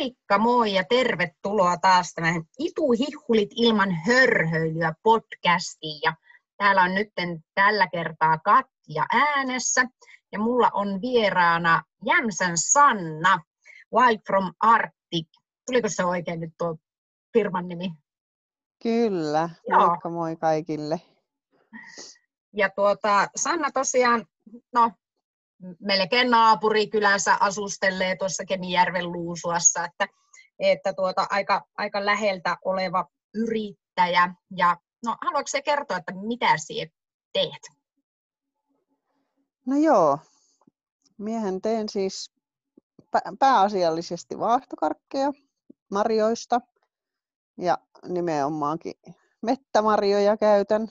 Moikka moi ja tervetuloa taas tämän Ituhihhulit ilman hörhöilyä podcastiin. Ja täällä on nyt tällä kertaa Katja äänessä ja mulla on vieraana Jämsän Sanna, Wild from Arctic. Tuliko se oikein nyt tuo firman nimi? Kyllä, Joo. moikka moi kaikille. Ja tuota, Sanna tosiaan, no melkein naapurikylässä asustelee tuossa Kemijärven Luusuassa, että, että tuota, aika, aika läheltä oleva yrittäjä. Ja no, haluatko se kertoa, että mitä sinä teet? No joo, miehen teen siis pääasiallisesti vaahtokarkkeja marjoista ja nimenomaankin mettämarjoja käytän.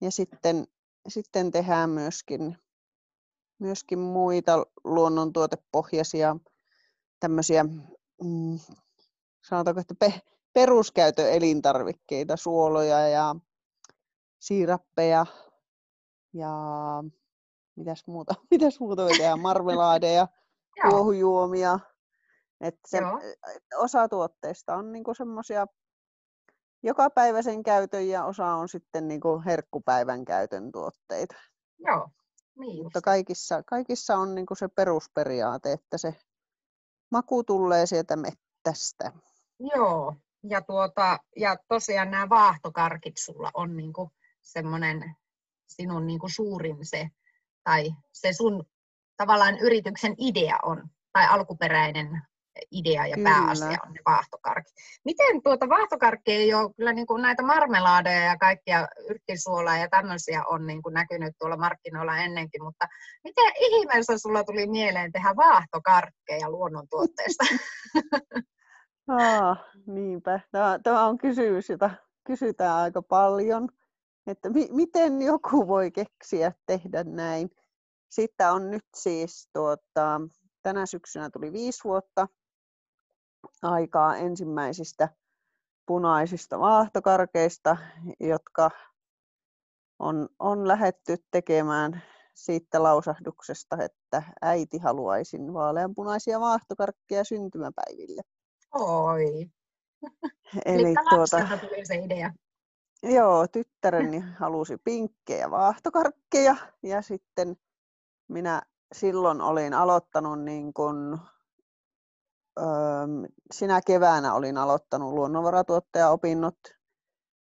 Ja sitten, sitten tehdään myöskin myöskin muita luonnontuotepohjaisia tämmöisiä, mm, sanotaanko, että pe- peruskäytön elintarvikkeita, suoloja ja siirappeja ja mitäs muuta, mitäs muuta me tehdään, marmelaadeja, kuohujuomia. Et se, osa tuotteista on niinku semmoisia jokapäiväisen käytön ja osa on sitten niinku herkkupäivän käytön tuotteita. Joo, niin Mutta kaikissa, kaikissa on niin se perusperiaate, että se maku tulee sieltä mettästä. Joo, ja, tuota, ja tosiaan nämä vaahtokarkit sulla on niin semmoinen sinun niin suurin se, tai se sun tavallaan yrityksen idea on, tai alkuperäinen idea ja kyllä. pääasia on ne vaahtokarkit. Miten tuota vaahtokarkkia ei ole, kyllä niin kuin näitä marmelaadeja ja kaikkia yrttisuolaa ja tämmöisiä on niin kuin näkynyt tuolla markkinoilla ennenkin, mutta miten ihmeessä sulla tuli mieleen tehdä vaahtokarkkeja luonnontuotteista? Ah, niinpä. Tämä, tämä on kysymys, jota kysytään aika paljon, että mi- miten joku voi keksiä tehdä näin. Sitten on nyt siis tuota, tänä syksynä tuli viisi vuotta aikaa ensimmäisistä punaisista vaahtokarkeista, jotka on, on lähetty tekemään siitä lausahduksesta, että äiti haluaisin vaaleanpunaisia vaahtokarkkeja syntymäpäiville. Oi. Eli tuota, tuli se idea. Joo, tyttäreni halusi pinkkejä vaahtokarkkeja ja sitten minä silloin olin aloittanut niin kun sinä keväänä olin aloittanut luonnonvaratuottajaopinnot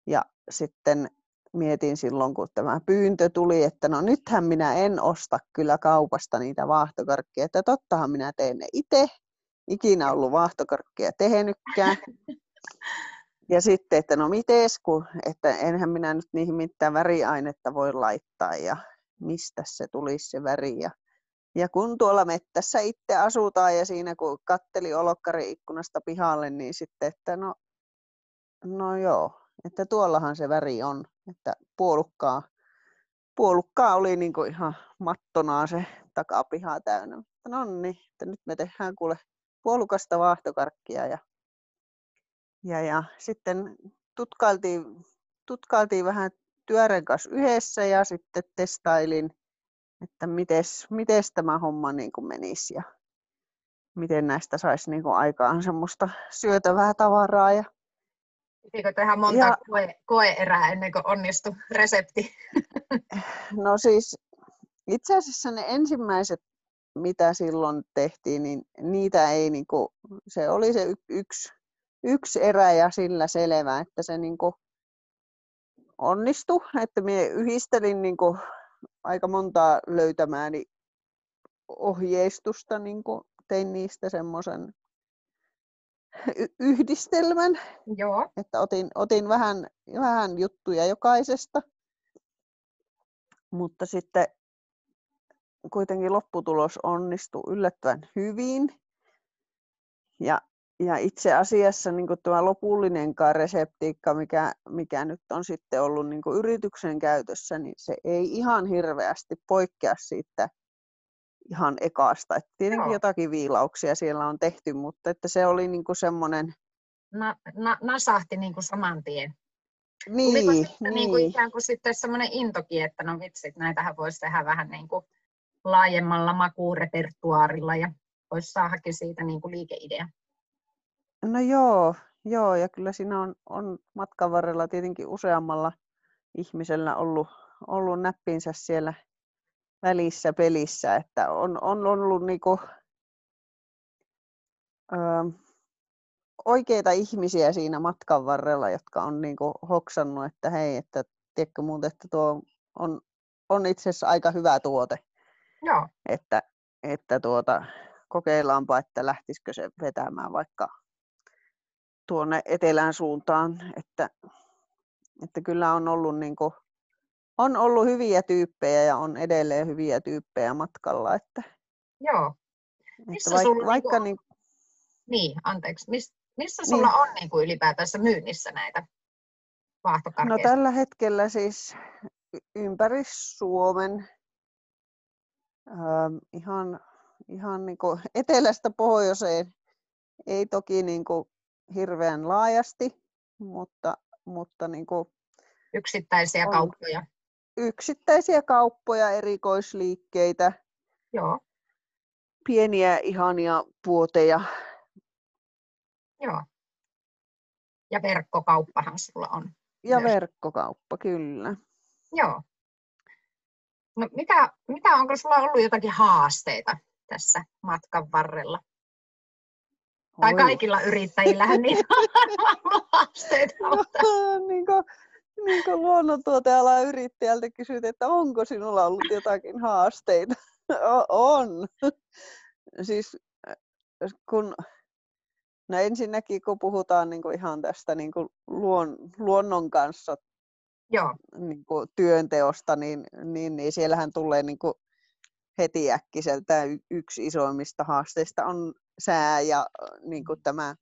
ja sitten mietin silloin, kun tämä pyyntö tuli, että no nythän minä en osta kyllä kaupasta niitä vaahtokarkkeja, että tottahan minä teen ne itse, ikinä ollut vaahtokarkkeja tehnytkään. Ja sitten, että no mites, kun, että enhän minä nyt niihin mitään väriainetta voi laittaa ja mistä se tulisi se väri. Ja ja kun tuolla mettässä itse asutaan ja siinä kun katteli olokkari ikkunasta pihalle, niin sitten, että no, no joo, että tuollahan se väri on, että puolukkaa, puolukkaa oli niin kuin ihan mattonaa se takapiha täynnä. No niin, että nyt me tehdään kuule puolukasta vaahtokarkkia ja, ja, ja sitten tutkailtiin, tutkailtiin vähän työren kanssa yhdessä ja sitten testailin että mites, mites tämä homma niin kuin menisi ja miten näistä saisi niin kuin aikaan semmoista syötävää tavaraa. Ja, Pitikö tehdä monta ja, koe, koe-erää ennen kuin onnistui resepti? No siis itse asiassa ne ensimmäiset, mitä silloin tehtiin, niin niitä ei, niin kuin, se oli se yksi, yksi erä ja sillä selvä, että se niin kuin onnistui, että minä yhdistelin niin kuin aika montaa löytämääni ohjeistusta, niin tein niistä semmoisen yhdistelmän. Joo. Että otin, otin vähän, vähän juttuja jokaisesta. Mutta sitten kuitenkin lopputulos onnistui yllättävän hyvin. Ja ja itse asiassa niin tämä lopullinenkaan reseptiikka, mikä, mikä nyt on sitten ollut niin yrityksen käytössä, niin se ei ihan hirveästi poikkea siitä ihan ekasta. Et tietenkin Joo. jotakin viilauksia siellä on tehty, mutta että se oli niin semmoinen... Na, na, nasahti niin kuin saman tien. Niin, Oliko sitten niin. Niin kuin ikään kuin sitten semmoinen intoki, että no vitsit, näitähän voisi tehdä vähän niin kuin laajemmalla makuurepertuaarilla ja voisi saadakin siitä niin kuin liikeidea? No joo, joo, ja kyllä siinä on, on matkan varrella tietenkin useammalla ihmisellä ollut, ollut näppinsä siellä välissä pelissä, että on, on ollut niinku, ö, oikeita ihmisiä siinä matkan varrella, jotka on niinku hoksannut, että hei, että tiedätkö muuten, että tuo on, on itse asiassa aika hyvä tuote. Joo. Että, että tuota, kokeillaanpa, että lähtisikö se vetämään vaikka tuonne etelän suuntaan, että, että kyllä on ollut, niin kuin, on ollut hyviä tyyppejä ja on edelleen hyviä tyyppejä matkalla. Että, Joo. Missä että vaikka, vaikka niin, niin, niin, anteeksi. Mis, missä sulla niin. on niin kuin ylipäätänsä myynnissä näitä No tällä hetkellä siis ympäri Suomen ähm, ihan, ihan niin kuin etelästä pohjoiseen. Ei toki niin kuin hirveän laajasti, mutta, mutta niin kuin yksittäisiä kauppoja. Yksittäisiä kauppoja, erikoisliikkeitä. Joo. Pieniä ihania puoteja. Joo. Ja verkkokauppahan sulla on. Ja myös. verkkokauppa, kyllä. Joo. No mitä, mitä onko sulla ollut jotakin haasteita tässä matkan varrella? Tai kaikilla yrittäjillähän niin on haasteita. Mutta... niin kuin, niin kuin luonnontuotealan yrittäjältä kysyt, että onko sinulla ollut jotakin haasteita? on. siis kun No ensinnäkin, kun puhutaan niin kuin ihan tästä niin kuin luon, luonnon kanssa Joo. Niin kuin työnteosta, niin, niin, niin siellähän tulee niin kuin heti äkkiseltä yksi isoimmista haasteista on sää ja niin kuin tämä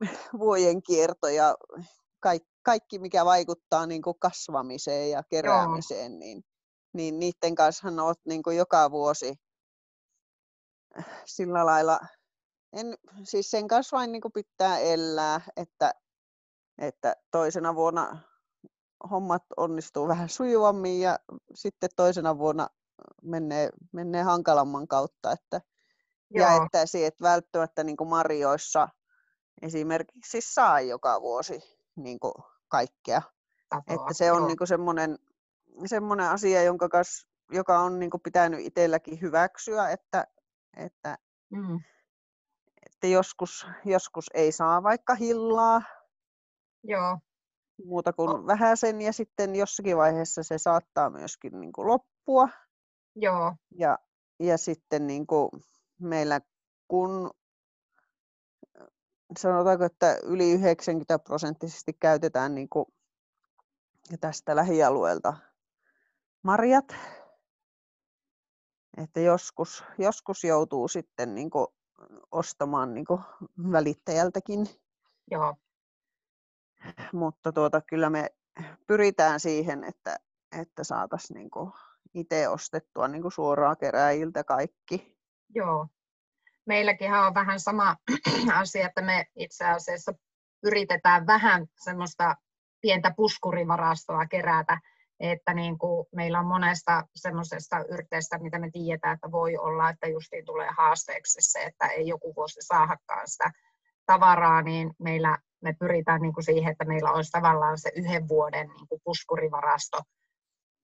vuojen kierto ja kaikki, kaikki mikä vaikuttaa niin kuin kasvamiseen ja keräämiseen, niin, niin niiden kanssa olet niin kuin joka vuosi sillä lailla en, siis sen kanssa vain niin pitää elää, että, että toisena vuonna hommat onnistuu vähän sujuvammin ja sitten toisena vuonna menee, menee hankalamman kautta. Että, ja että välttämättä niin kuin marjoissa esimerkiksi saa joka vuosi niin kuin kaikkea. Tapoa, että se on niin semmoinen, semmoinen asia, jonka kas, joka on niin kuin pitänyt itselläkin hyväksyä, että, että mm että joskus, joskus ei saa vaikka hillaa. Joo. Muuta kuin oh. vähän sen ja sitten jossakin vaiheessa se saattaa myöskin niin kuin loppua. Joo. Ja, ja sitten niin kuin meillä kun sanotaanko, että yli 90 prosenttisesti käytetään niin kuin tästä lähialueelta marjat. Että joskus, joskus joutuu sitten niin kuin ostamaan niin kuin välittäjältäkin. Joo. Mutta tuota, kyllä me pyritään siihen, että, että saataisiin niin itse ostettua niin kuin suoraan keräjiltä kaikki. Joo. Meilläkin on vähän sama asia, että me itse asiassa yritetään vähän semmoista pientä puskurivarastoa kerätä että niin kuin meillä on monesta semmoisesta yrteestä, mitä me tiedetään, että voi olla, että justiin tulee haasteeksi se, että ei joku vuosi saadakaan sitä tavaraa, niin meillä me pyritään niin kuin siihen, että meillä olisi tavallaan se yhden vuoden niin kuin puskurivarasto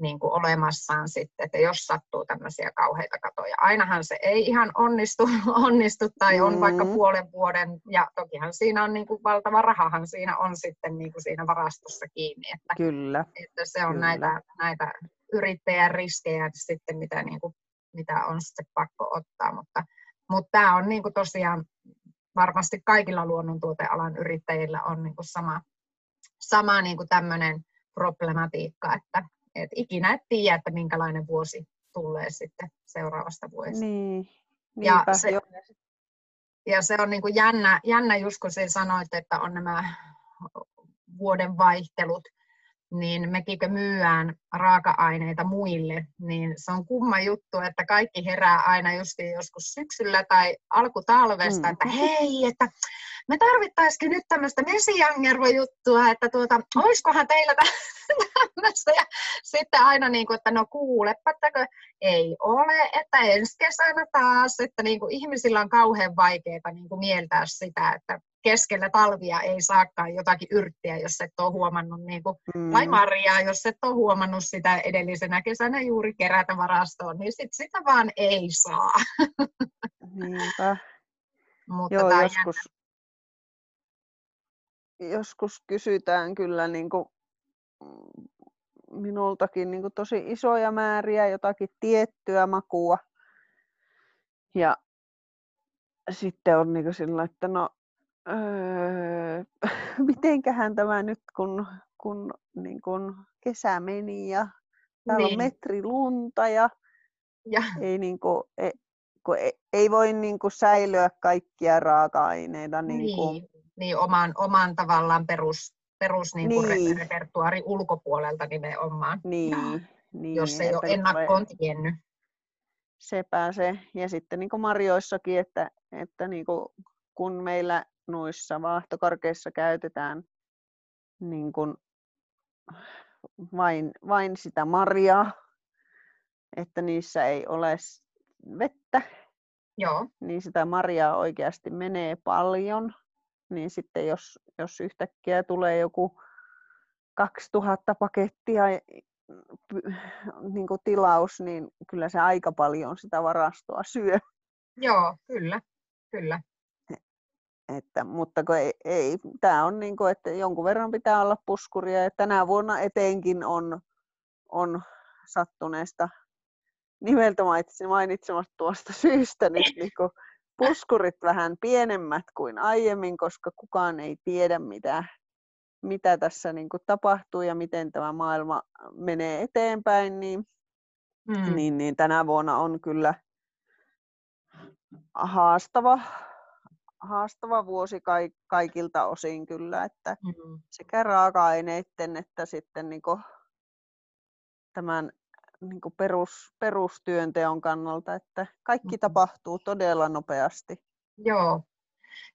niin kuin olemassaan sitten, että jos sattuu tämmöisiä kauheita katoja. Ainahan se ei ihan onnistu, onnistu tai on mm. vaikka puolen vuoden, ja tokihan siinä on niin kuin valtava rahahan siinä on sitten niin kuin siinä varastossa kiinni. Että, Kyllä. Että se on Kyllä. näitä, näitä yrittäjän riskejä sitten, mitä, niin kuin, mitä on sitten pakko ottaa, mutta, mutta tämä on niin kuin tosiaan varmasti kaikilla luonnontuotealan yrittäjillä on niin kuin sama, sama niin kuin tämmöinen problematiikka, että, et ikinä et tiedä, että minkälainen vuosi tulee sitten seuraavasta vuodesta. Niin, ja, se, ja se on niin kuin jännä, jännä, just kun sanoit, että on nämä vuoden vaihtelut, niin mekin myyään raaka-aineita muille, niin se on kumma juttu, että kaikki herää aina just joskus syksyllä tai alkutalvesta, mm. että hei, että me tarvittaisikin nyt tämmöistä mesiangervo-juttua, että tuota, olisikohan teillä kannassa. Ja sitten aina, niin kuin, että no kuulepättäkö, ei ole, että ensi kesänä taas, että niin kuin, ihmisillä on kauhean vaikeaa niin kuin, mieltää sitä, että keskellä talvia ei saakaan jotakin yrttiä, jos et ole huomannut, niin kuin, mm. tai marjaa, jos et ole huomannut sitä edellisenä kesänä juuri kerätä varastoon, niin sit sitä vaan ei saa. Niinpä. Mutta Joo, joskus, joskus kysytään kyllä niin kuin minultakin niin kuin tosi isoja määriä jotakin tiettyä makua. Ja sitten on niin kuin sillä, että no öö, mitenköhän tämä nyt, kun, kun niin kuin kesä meni ja täällä niin. on metri lunta ja, ja. Ei, niin kuin, ei, kun ei, ei voi niin kuin säilyä kaikkia raaka-aineita. Niin, niin, kuin... niin oman, oman tavallaan perus, perus niin kuin niin. repertuaari ulkopuolelta nimenomaan. Niin, niin, jos ei ole ennakkoon tulee... tiennyt. Sepä se. Ja sitten niin kuin marjoissakin, että, että niin kuin, kun meillä noissa vaahtokarkeissa käytetään niin kuin vain, vain sitä marjaa, että niissä ei ole vettä, Joo. niin sitä marjaa oikeasti menee paljon. Niin sitten jos, jos yhtäkkiä tulee joku 2000 pakettia niin kuin tilaus, niin kyllä se aika paljon sitä varastoa syö. Joo, kyllä, kyllä. Että, mutta kun ei, ei tämä on niin kuin, että jonkun verran pitää olla puskuria ja tänä vuonna etenkin on, on sattuneesta nimeltä mainitsemasta tuosta syystä nyt niin kuin puskurit vähän pienemmät kuin aiemmin, koska kukaan ei tiedä mitä, mitä tässä niin kuin tapahtuu ja miten tämä maailma menee eteenpäin, niin, mm. niin, niin tänä vuonna on kyllä haastava, haastava vuosi kaikilta osin kyllä, että mm. sekä raaka-aineiden että sitten niin tämän niin perus, perustyönteon kannalta, että kaikki mm. tapahtuu todella nopeasti. Joo,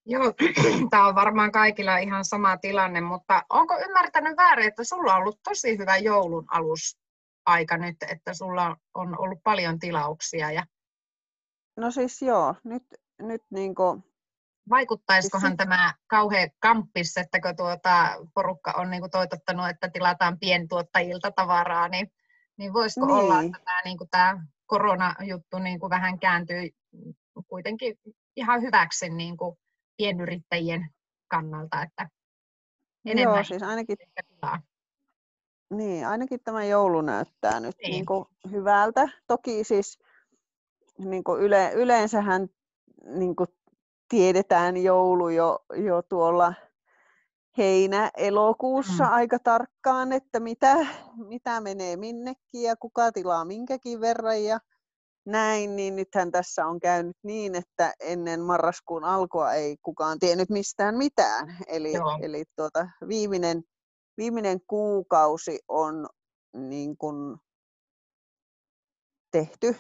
Joo, tämä on varmaan kaikilla ihan sama tilanne, mutta onko ymmärtänyt väärin, että sulla on ollut tosi hyvä joulun alusaika nyt, että sulla on ollut paljon tilauksia? Ja... No siis joo, nyt, nyt niin kuin... Vaikuttaisikohan siis... tämä kauhean kamppis, että kun tuota porukka on niin kuin toitottanut, että tilataan pientuottajilta tavaraa, niin niin voisiko niin. olla, että tämä, niin kuin tämä koronajuttu niin kuin vähän kääntyy kuitenkin ihan hyväksi niin kuin pienyrittäjien kannalta, että enemmän Joo, siis ainakin, niin, ainakin tämä joulu näyttää nyt niin. Niin kuin hyvältä. Toki siis niin kuin yle, yleensähän niin kuin tiedetään joulu jo, jo tuolla heinä-elokuussa mm. aika tarkkaan, että mitä, mitä menee minnekin ja kuka tilaa minkäkin verran ja näin, niin nythän tässä on käynyt niin, että ennen marraskuun alkua ei kukaan tiennyt mistään mitään. Eli, eli tuota, viimeinen, viimeinen kuukausi on niin kuin tehty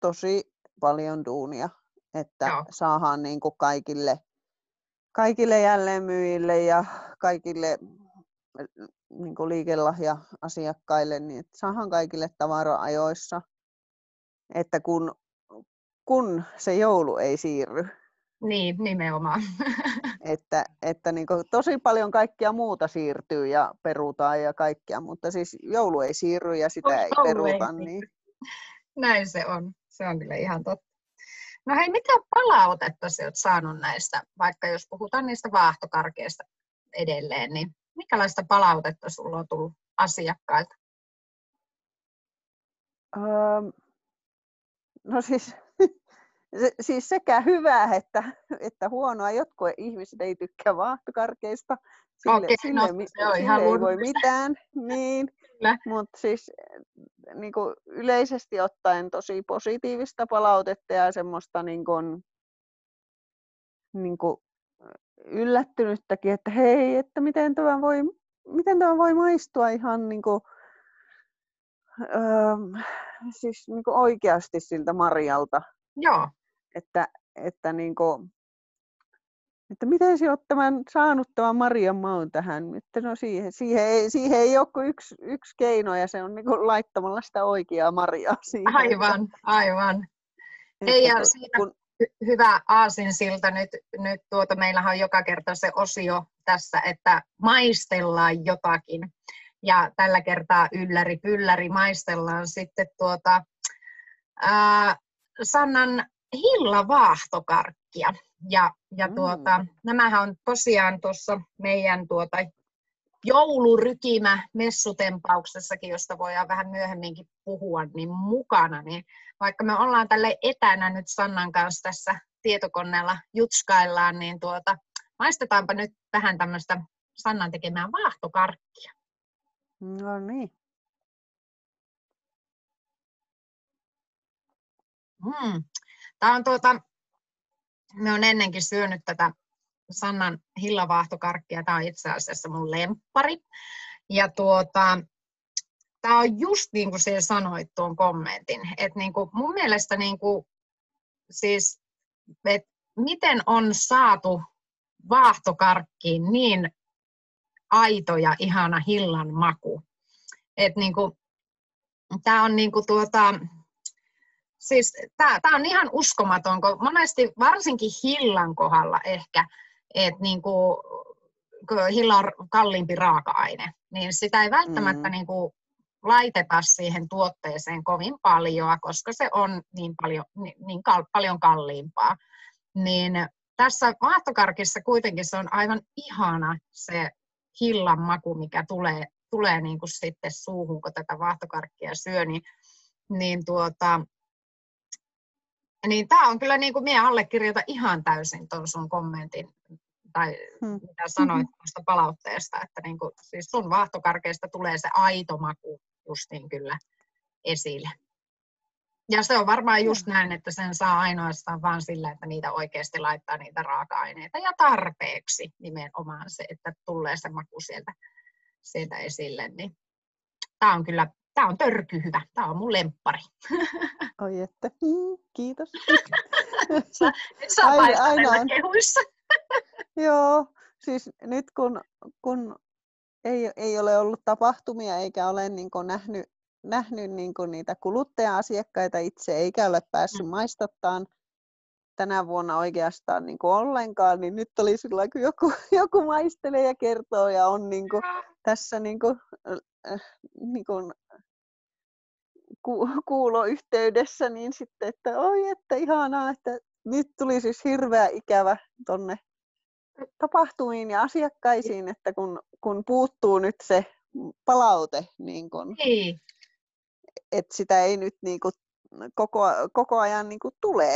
tosi paljon duunia, että Joo. saadaan niin kuin kaikille kaikille jälleenmyyjille ja kaikille niin liikelahja-asiakkaille, niin että saadaan kaikille tavara ajoissa, että kun, kun se joulu ei siirry. Niin, nimenomaan. Että, että niin kuin tosi paljon kaikkia muuta siirtyy ja perutaan ja kaikkea, mutta siis joulu ei siirry ja sitä ei peruta. Ei niin... Näin se on. Se on kyllä ihan totta. No hei, mitä palautetta sä oot saanut näistä, vaikka jos puhutaan niistä vaahtokarkeista edelleen, niin minkälaista palautetta sulla on tullut asiakkailta? Öö, no siis, se, siis sekä hyvää että, että huonoa. Jotkut ihmiset ei tykkää vaahtokarkeista. Sille, okay, sille, no, se on sille ei voi mitään. Niin. Mutta siis niin kuin yleisesti ottaen tosi positiivista palautetta ja semmoista niin kuin, niin kuin yllättynyttäkin, että hei, että miten tämä voi, miten tämä voi maistua ihan niin kuin, öö, siis niin kuin oikeasti siltä Marjalta. Joo. Että, että niin kuin, että miten sinä olet tämän, saanut tämän Marian maun tähän. Että no siihen, siihen, ei, siihen ei ole kuin yksi, yksi keino ja se on niin laittamalla sitä oikeaa Mariaa siihen. Aivan, aivan. Ei, ja siitä kun... hyvä aasinsilta nyt, nyt tuota, meillähän on joka kerta se osio tässä, että maistellaan jotakin. Ja tällä kertaa ylläri pylläri maistellaan sitten tuota, ää, Sannan hillavaahtokarkkia. Ja, ja mm. tuota, nämähän on tosiaan tuossa meidän tuota, joulurykimä messutempauksessakin, josta voidaan vähän myöhemminkin puhua, niin mukana. Niin vaikka me ollaan tälle etänä nyt Sannan kanssa tässä tietokoneella jutskaillaan, niin tuota, maistetaanpa nyt vähän tämmöistä Sannan tekemää vaahtokarkkia. No niin. Mm. Tämä on tuota, me on ennenkin syönyt tätä Sannan hillavaahtokarkkia. Tämä on itse asiassa mun lemppari. Ja tuota, tämä on just niin kuin se sanoit tuon kommentin. Että niin kuin mun mielestä niin kuin, siis, että miten on saatu vaahtokarkkiin niin aito ja ihana hillan maku. Et niin kuin, tämä on niin kuin tuota, siis tämä on ihan uskomaton, kun monesti varsinkin hillan kohdalla ehkä, että niinku, hilla on kalliimpi raaka-aine, niin sitä ei välttämättä mm. niinku laiteta siihen tuotteeseen kovin paljon, koska se on niin paljon, niin, niin kal, paljon kalliimpaa. Niin tässä vaahtokarkissa kuitenkin se on aivan ihana se hillan maku, mikä tulee, tulee niin kuin sitten suuhun, kun tätä vaahtokarkkia syö, niin, niin tuota, niin tämä on kyllä niin kuin minä allekirjoitan ihan täysin tuon sun kommentin tai hmm. mitä sanoit mm-hmm. tuosta palautteesta, että niin kuin, siis sun vaahtokarkeista tulee se aito maku justiin kyllä esille. Ja se on varmaan just näin, että sen saa ainoastaan vaan sillä, että niitä oikeasti laittaa niitä raaka-aineita ja tarpeeksi nimenomaan se, että tulee se maku sieltä, sieltä esille. Niin tämä on kyllä Tämä on törky hyvä. Tämä on mun lemppari. Oi että, mm, kiitos. Sä, saa aina, aina on. kehuissa. Joo, siis nyt kun, kun ei, ei ole ollut tapahtumia eikä ole niin kuin nähnyt, nähnyt niin kuin niitä kuluttaja-asiakkaita itse eikä ole päässyt mm. maistattaan tänä vuonna oikeastaan niin kuin ollenkaan, niin nyt oli sillä kun joku, joku maistelee ja kertoo ja on niin kuin, tässä niin kuin, äh, niin kuin ku, kuuloyhteydessä, niin sitten, että oi, että ihanaa, että nyt tuli siis hirveä ikävä tonne tapahtumiin ja asiakkaisiin, että kun, kun puuttuu nyt se palaute, niin kun, niin. että sitä ei nyt niin kun, koko, koko ajan niin kun, tule.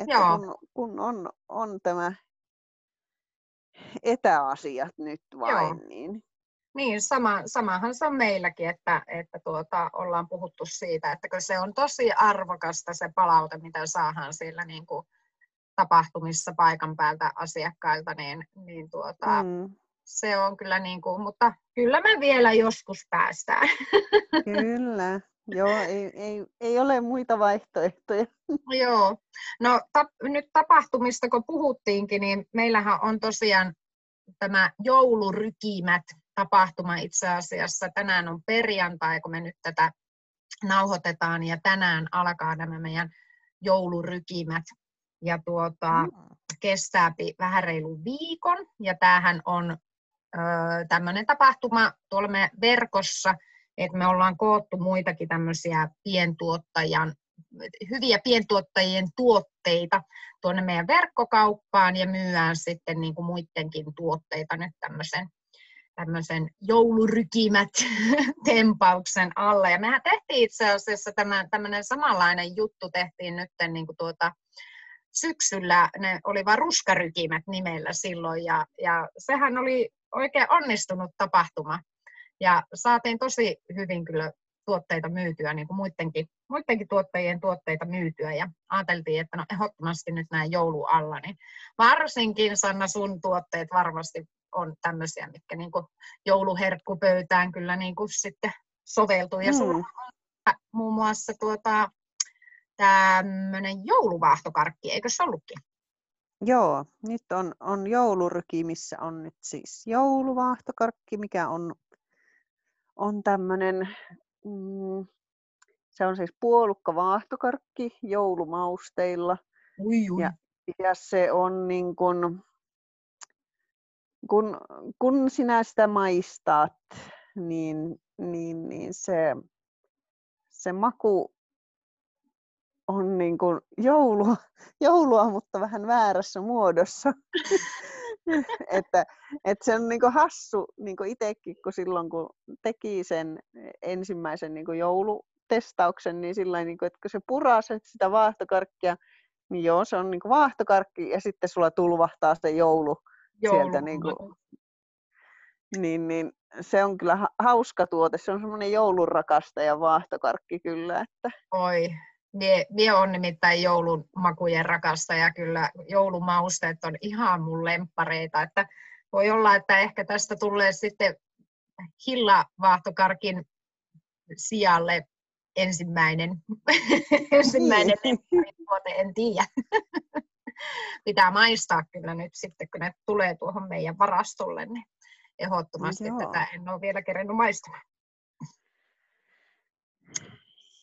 Että Joo. kun, kun on, on tämä etäasiat nyt vain, Joo. niin niin, sama, samahan se on meilläkin, että, että tuota, ollaan puhuttu siitä, että se on tosi arvokasta se palaute, mitä saadaan siellä niin kuin tapahtumissa paikan päältä asiakkailta, niin, niin tuota, mm. se on kyllä niin kuin, mutta kyllä me vielä joskus päästään. Kyllä, joo, ei, ei, ei ole muita vaihtoehtoja. Joo, no ta, nyt tapahtumista kun puhuttiinkin, niin meillähän on tosiaan tämä joulurykimät tapahtuma itse asiassa. Tänään on perjantai, kun me nyt tätä nauhoitetaan, ja tänään alkaa nämä meidän joulurykimät. Ja tuota, mm. kestää vähän reilu viikon, ja tämähän on tämmöinen tapahtuma tuolla meidän verkossa, että me ollaan koottu muitakin tämmöisiä pientuottajan, hyviä pientuottajien tuotteita tuonne meidän verkkokauppaan ja myyään sitten niin kuin muidenkin tuotteita nyt tämmöisen tämmöisen joulurykimät tempauksen alla. Ja mehän tehtiin itse asiassa tämä, tämmöinen samanlainen juttu tehtiin nyt niin kuin tuota, syksyllä, ne oli vain ruskarykimät nimellä silloin, ja, ja sehän oli oikein onnistunut tapahtuma. Ja saatiin tosi hyvin kyllä tuotteita myytyä, niin kuin muidenkin, muidenkin tuottajien tuotteita myytyä, ja ajateltiin, että no ehdottomasti nyt näin joulu alla, niin varsinkin Sanna sun tuotteet varmasti on tämmöisiä, mitkä niin kuin jouluherkkupöytään kyllä niin kuin sitten soveltuu. Ja sulla mm. on muun muassa tuota, tämmöinen jouluvahtokarkki, eikö se ollutkin? Joo, nyt on, on jouluryki, missä on nyt siis jouluvaahtokarkki, mikä on, on tämmöinen, mm, se on siis puolukka vaahtokarkki joulumausteilla. Ui, ui. Ja, ja se on niin kun, kun, kun sinä sitä maistaat, niin, niin, niin se, se maku on niin kuin joulua, joulua, mutta vähän väärässä muodossa. että, että se on niin kuin hassu niin kuin itsekin, kun silloin kun teki sen ensimmäisen niin kuin joulutestauksen, niin sillä niin kuin, että kun se puraset sitä vaahtokarkkia, niin joo, se on niin kuin vaahtokarkki ja sitten sulla tulvahtaa se joulu. Sieltä. Niin, kuin, niin, niin se on kyllä hauska tuote. Se on semmoinen joulurakastaja vaahtokarkki kyllä. Että... Oi, Mie, mie on nimittäin joulun makujen rakastaja, kyllä joulumausteet on ihan mun lemppareita, että voi olla, että ehkä tästä tulee sitten hilla-vaahtokarkin sijalle ensimmäinen, ensimmäinen niin. tuote, en tiedä. Pitää maistaa kyllä nyt sitten, kun ne tulee tuohon meidän varastolle, niin ehdottomasti Joo. tätä en ole vielä kerennyt maistamaan.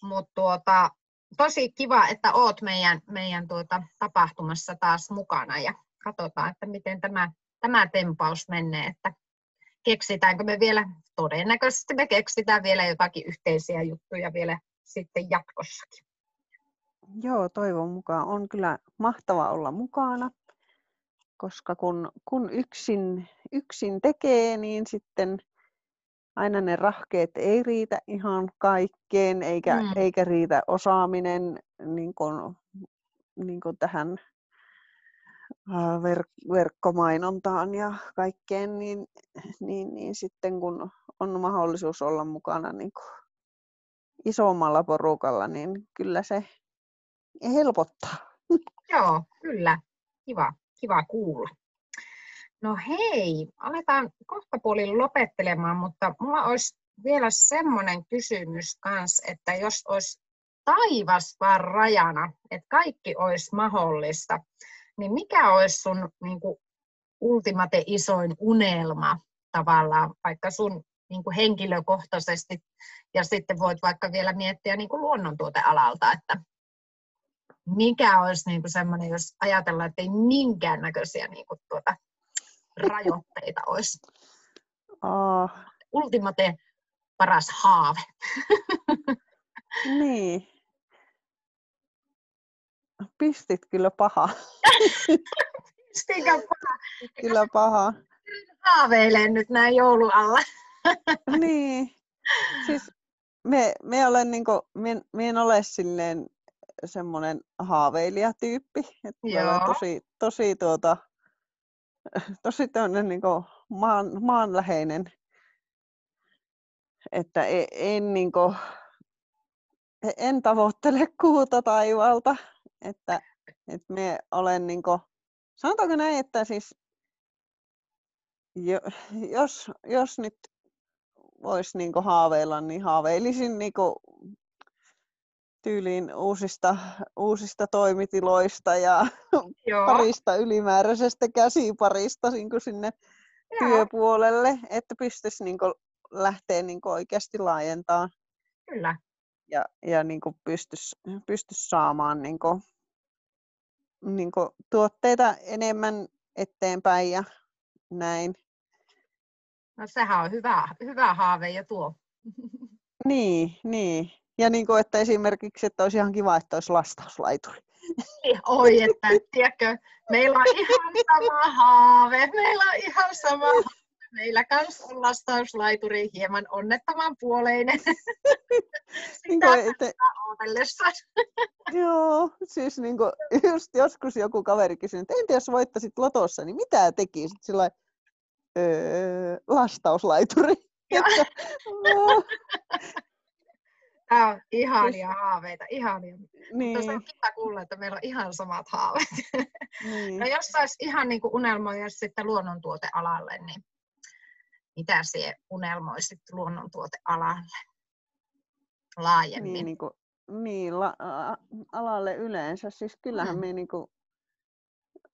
Mutta tuota, tosi kiva, että oot meidän, meidän tuota, tapahtumassa taas mukana ja katsotaan, että miten tämä, tämä tempaus menee, että keksitäänkö me vielä, todennäköisesti me keksitään vielä jotakin yhteisiä juttuja vielä sitten jatkossakin. Joo, toivon mukaan on kyllä mahtava olla mukana, koska kun, kun yksin, yksin tekee, niin sitten aina ne rahkeet ei riitä ihan kaikkeen, eikä, mm. eikä riitä osaaminen niin kuin, niin kuin tähän ver- verkkomainontaan ja kaikkeen, niin, niin, niin sitten kun on mahdollisuus olla mukana niin kuin isommalla porukalla, niin kyllä se helpottaa. Joo, kyllä. Kiva, kiva kuulla. No hei, aletaan kohta puolin lopettelemaan, mutta mulla olisi vielä semmoinen kysymys kans, että jos olisi taivas vaan rajana, että kaikki olisi mahdollista, niin mikä olisi sun niin kuin, ultimate isoin unelma tavallaan, vaikka sun niin kuin henkilökohtaisesti, ja sitten voit vaikka vielä miettiä niin kuin luonnontuotealalta, että mikä olisi niin kuin semmoinen, jos ajatellaan, että ei minkäännäköisiä niin kuin tuota, rajoitteita olisi? Oh. Ultimate paras haave. niin. Pistit kyllä paha. Pistinkö paha? Kyllä paha. Haaveilen nyt näin joulualla. niin. Siis me, me olen niinku, me, me en ole silleen semmoinen haaveilijatyyppi. Että olen tosi, tosi tuota, tosi tämmöinen niin maan, maanläheinen, että en, en, niin kuin, en tavoittele kuuta taivalta, että, että me olen niin kuin, sanotaanko näin, että siis jo, jos, jos nyt voisi niin haaveilla, niin haaveilisin niin tyyliin uusista, uusista toimitiloista ja Joo. parista ylimääräisestä käsiparista niin sinne Joo. työpuolelle, että pystyisi niin lähteä niin oikeasti laajentamaan. Kyllä. Ja, ja niin pystyisi, pystyisi saamaan niin kuin, niin kuin tuotteita enemmän eteenpäin ja näin. No sehän on hyvä, hyvä haave jo tuo. Niin, niin. Ja niin kuin, että esimerkiksi, että olisi ihan kiva, että olisi lastauslaituri. Niin, oi, että tiedätkö, meillä on ihan sama haave, meillä on ihan sama haave. Meillä kanssa on lastauslaituri hieman onnettoman puoleinen. niin kuin, että... Joo, siis niin kuin, just joskus joku kaveri kysyi, että entä jos voittaisit lotossa, niin mitä tekisit? Sillä öö, lastauslaituri. Tämä on ihania siis... haaveita, ihania. Niin. Mutta se on kiva kuulla, että meillä on ihan samat haaveet. Niin. No jos saisi ihan niin kuin unelmoja sitten luonnontuotealalle, niin mitä se unelmoisit luonnontuotealalle laajemmin? Niin, niin, kuin, niin la, alalle yleensä. Siis kyllähän hmm. me niin kuin,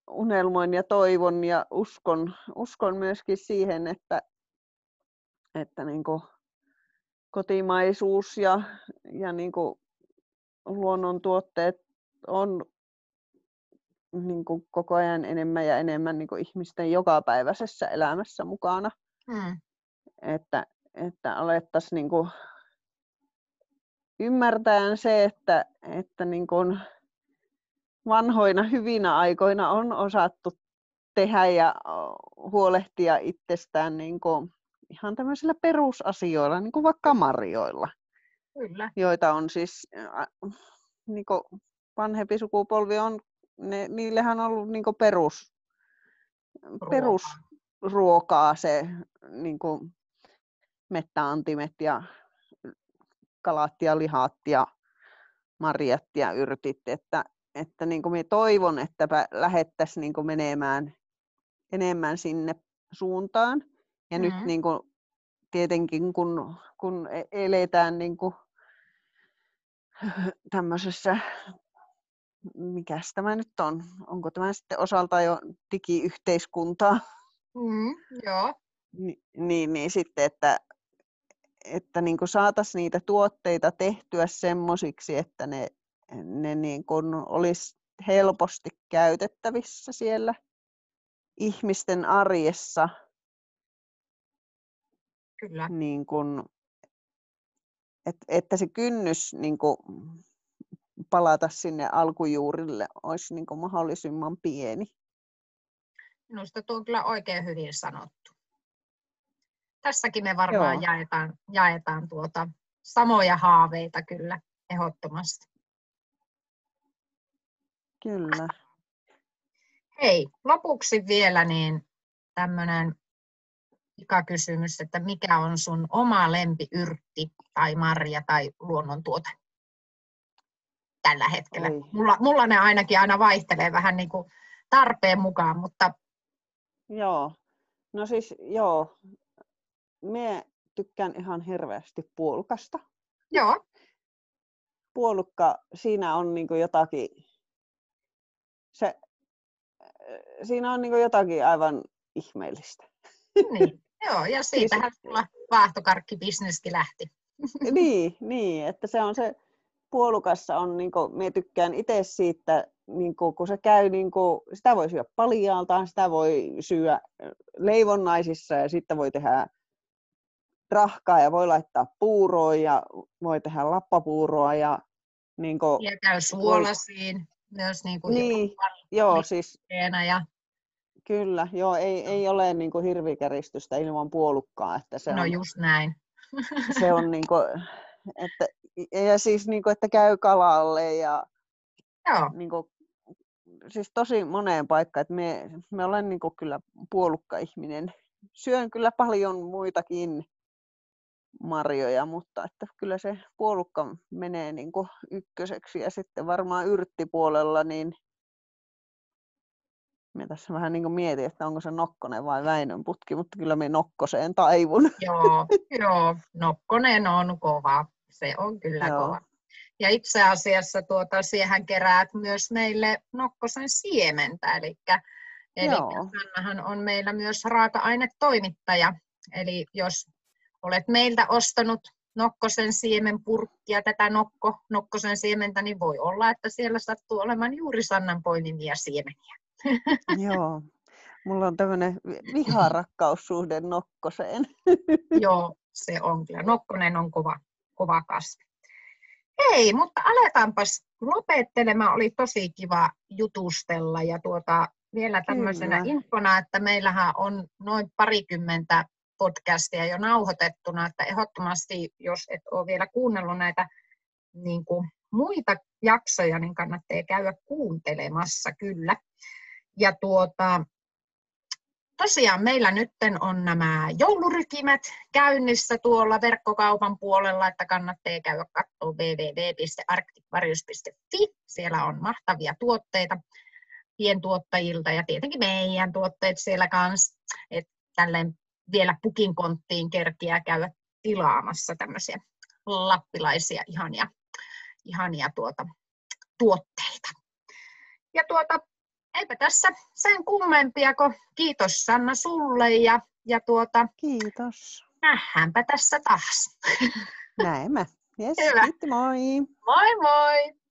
unelmoin ja toivon ja uskon, uskon myöskin siihen, että, että niin kuin kotimaisuus ja, ja niin kuin luonnontuotteet on niin kuin koko ajan enemmän ja enemmän niin kuin ihmisten jokapäiväisessä elämässä mukana. Mm. Että, että alettaisiin niin kuin ymmärtäen se, että, että niin kuin vanhoina hyvinä aikoina on osattu tehdä ja huolehtia itsestään niin kuin ihan tämmöisillä perusasioilla, niin kuin vaikka marjoilla. Kyllä. Joita on siis, niin kuin vanhempi sukupolvi on, ne, niillehän on ollut niin kuin perus, Ruoka. perusruokaa se niin kuin mettäantimet ja kalat ja lihat ja marjat ja yrtit, että, että niin kuin minä toivon, että lähettäisiin niin menemään enemmän sinne suuntaan. Ja mm-hmm. nyt niin kuin, tietenkin kun, kun e-, eletään niin kuin, tämmöisessä, mikä tämä nyt on, onko tämä sitten osalta jo digiyhteiskuntaa? Mm, joo. Ni, niin, niin sitten, että, että niin saataisiin niitä tuotteita tehtyä semmoisiksi, että ne, ne niin kuin olisi helposti käytettävissä siellä ihmisten arjessa. Kyllä. Niin kuin, että, että se kynnys niin kuin, palata sinne alkujuurille olisi niin kuin mahdollisimman pieni. Minusta tuo on kyllä oikein hyvin sanottu tässäkin me varmaan Joo. jaetaan, jaetaan tuota samoja haaveita kyllä ehdottomasti. Kyllä. Hei, lopuksi vielä niin tämmöinen kysymys, että mikä on sun oma lempiyrtti tai marja tai luonnontuote tällä hetkellä? Mulla, mulla ne ainakin aina vaihtelee vähän niin kuin tarpeen mukaan, mutta... Joo, no siis joo, me tykkään ihan hirveästi puolukasta. Joo. Puolukka, siinä on niin jotakin, se, siinä on niin jotakin aivan ihmeellistä. Niin, joo, ja siitähän siis, sulla vaahtokarkkibisneskin lähti. Niin, niin, että se on se, puolukassa on, niin kuin, minä tykkään itse siitä, niin kuin, kun se käy, niin kuin, sitä voi syödä paljaaltaan, sitä voi syödä leivonnaisissa ja sitten voi tehdä rahkaa ja voi laittaa puuroa ja voi tehdä lappapuuroa. Ja, niin kuin, ja käy suolasiin voi... myös niin kuin niin, joo, siis, ja... Kyllä, joo, ei, ei ole niin kuin hirvikeristystä ilman puolukkaa. Että se no on, just näin. Se on niin kuin, että, ja siis niin kuin, että käy kalalle ja joo. Niin kuin, siis tosi moneen paikkaan, että me, me olen niin kuin kyllä puolukka-ihminen. Syön kyllä paljon muitakin marjoja, mutta että kyllä se puolukka menee niin kuin ykköseksi ja sitten varmaan yrttipuolella niin Minä tässä vähän niin kuin mietin, että onko se Nokkonen vai Väinön putki, mutta kyllä me Nokkoseen taivun. Joo, joo, Nokkonen on kova. Se on kyllä joo. kova. Ja itse asiassa tuota, siihen keräät myös meille Nokkosen siementä, eli, eli Sannahan on meillä myös raaka-ainetoimittaja. Eli jos olet meiltä ostanut nokkosen siemenpurkkia, tätä nokko, nokkosen siementä, niin voi olla, että siellä sattuu olemaan juuri Sannan poimimia siemeniä. Joo, mulla on tämmöinen viharakkaussuhde nokkoseen. Joo, se on kyllä. Nokkonen on kova, kova kasvi. Hei, mutta aletaanpas lopettelemaan. Oli tosi kiva jutustella ja tuota, vielä tämmöisenä Kyllä. infona, että meillähän on noin parikymmentä podcastia jo nauhoitettuna, että ehdottomasti, jos et ole vielä kuunnellut näitä niin kuin muita jaksoja, niin kannattaa käydä kuuntelemassa kyllä. Ja tuota, tosiaan meillä nyt on nämä joulurykimät käynnissä tuolla verkkokaupan puolella, että kannattaa käydä katsoa www.arcticvarius.fi. Siellä on mahtavia tuotteita pientuottajilta ja tietenkin meidän tuotteet siellä kanssa. Et tälleen vielä pukin konttiin kerkiä käydä tilaamassa tämmöisiä lappilaisia ihania, ihania tuota, tuotteita. Ja tuota, eipä tässä sen kummempia, kun kiitos Sanna sulle ja, ja tuota, Kiitos. nähdäänpä tässä taas. Näemme. Yes, Hyvä. kiitti moi. Moi moi!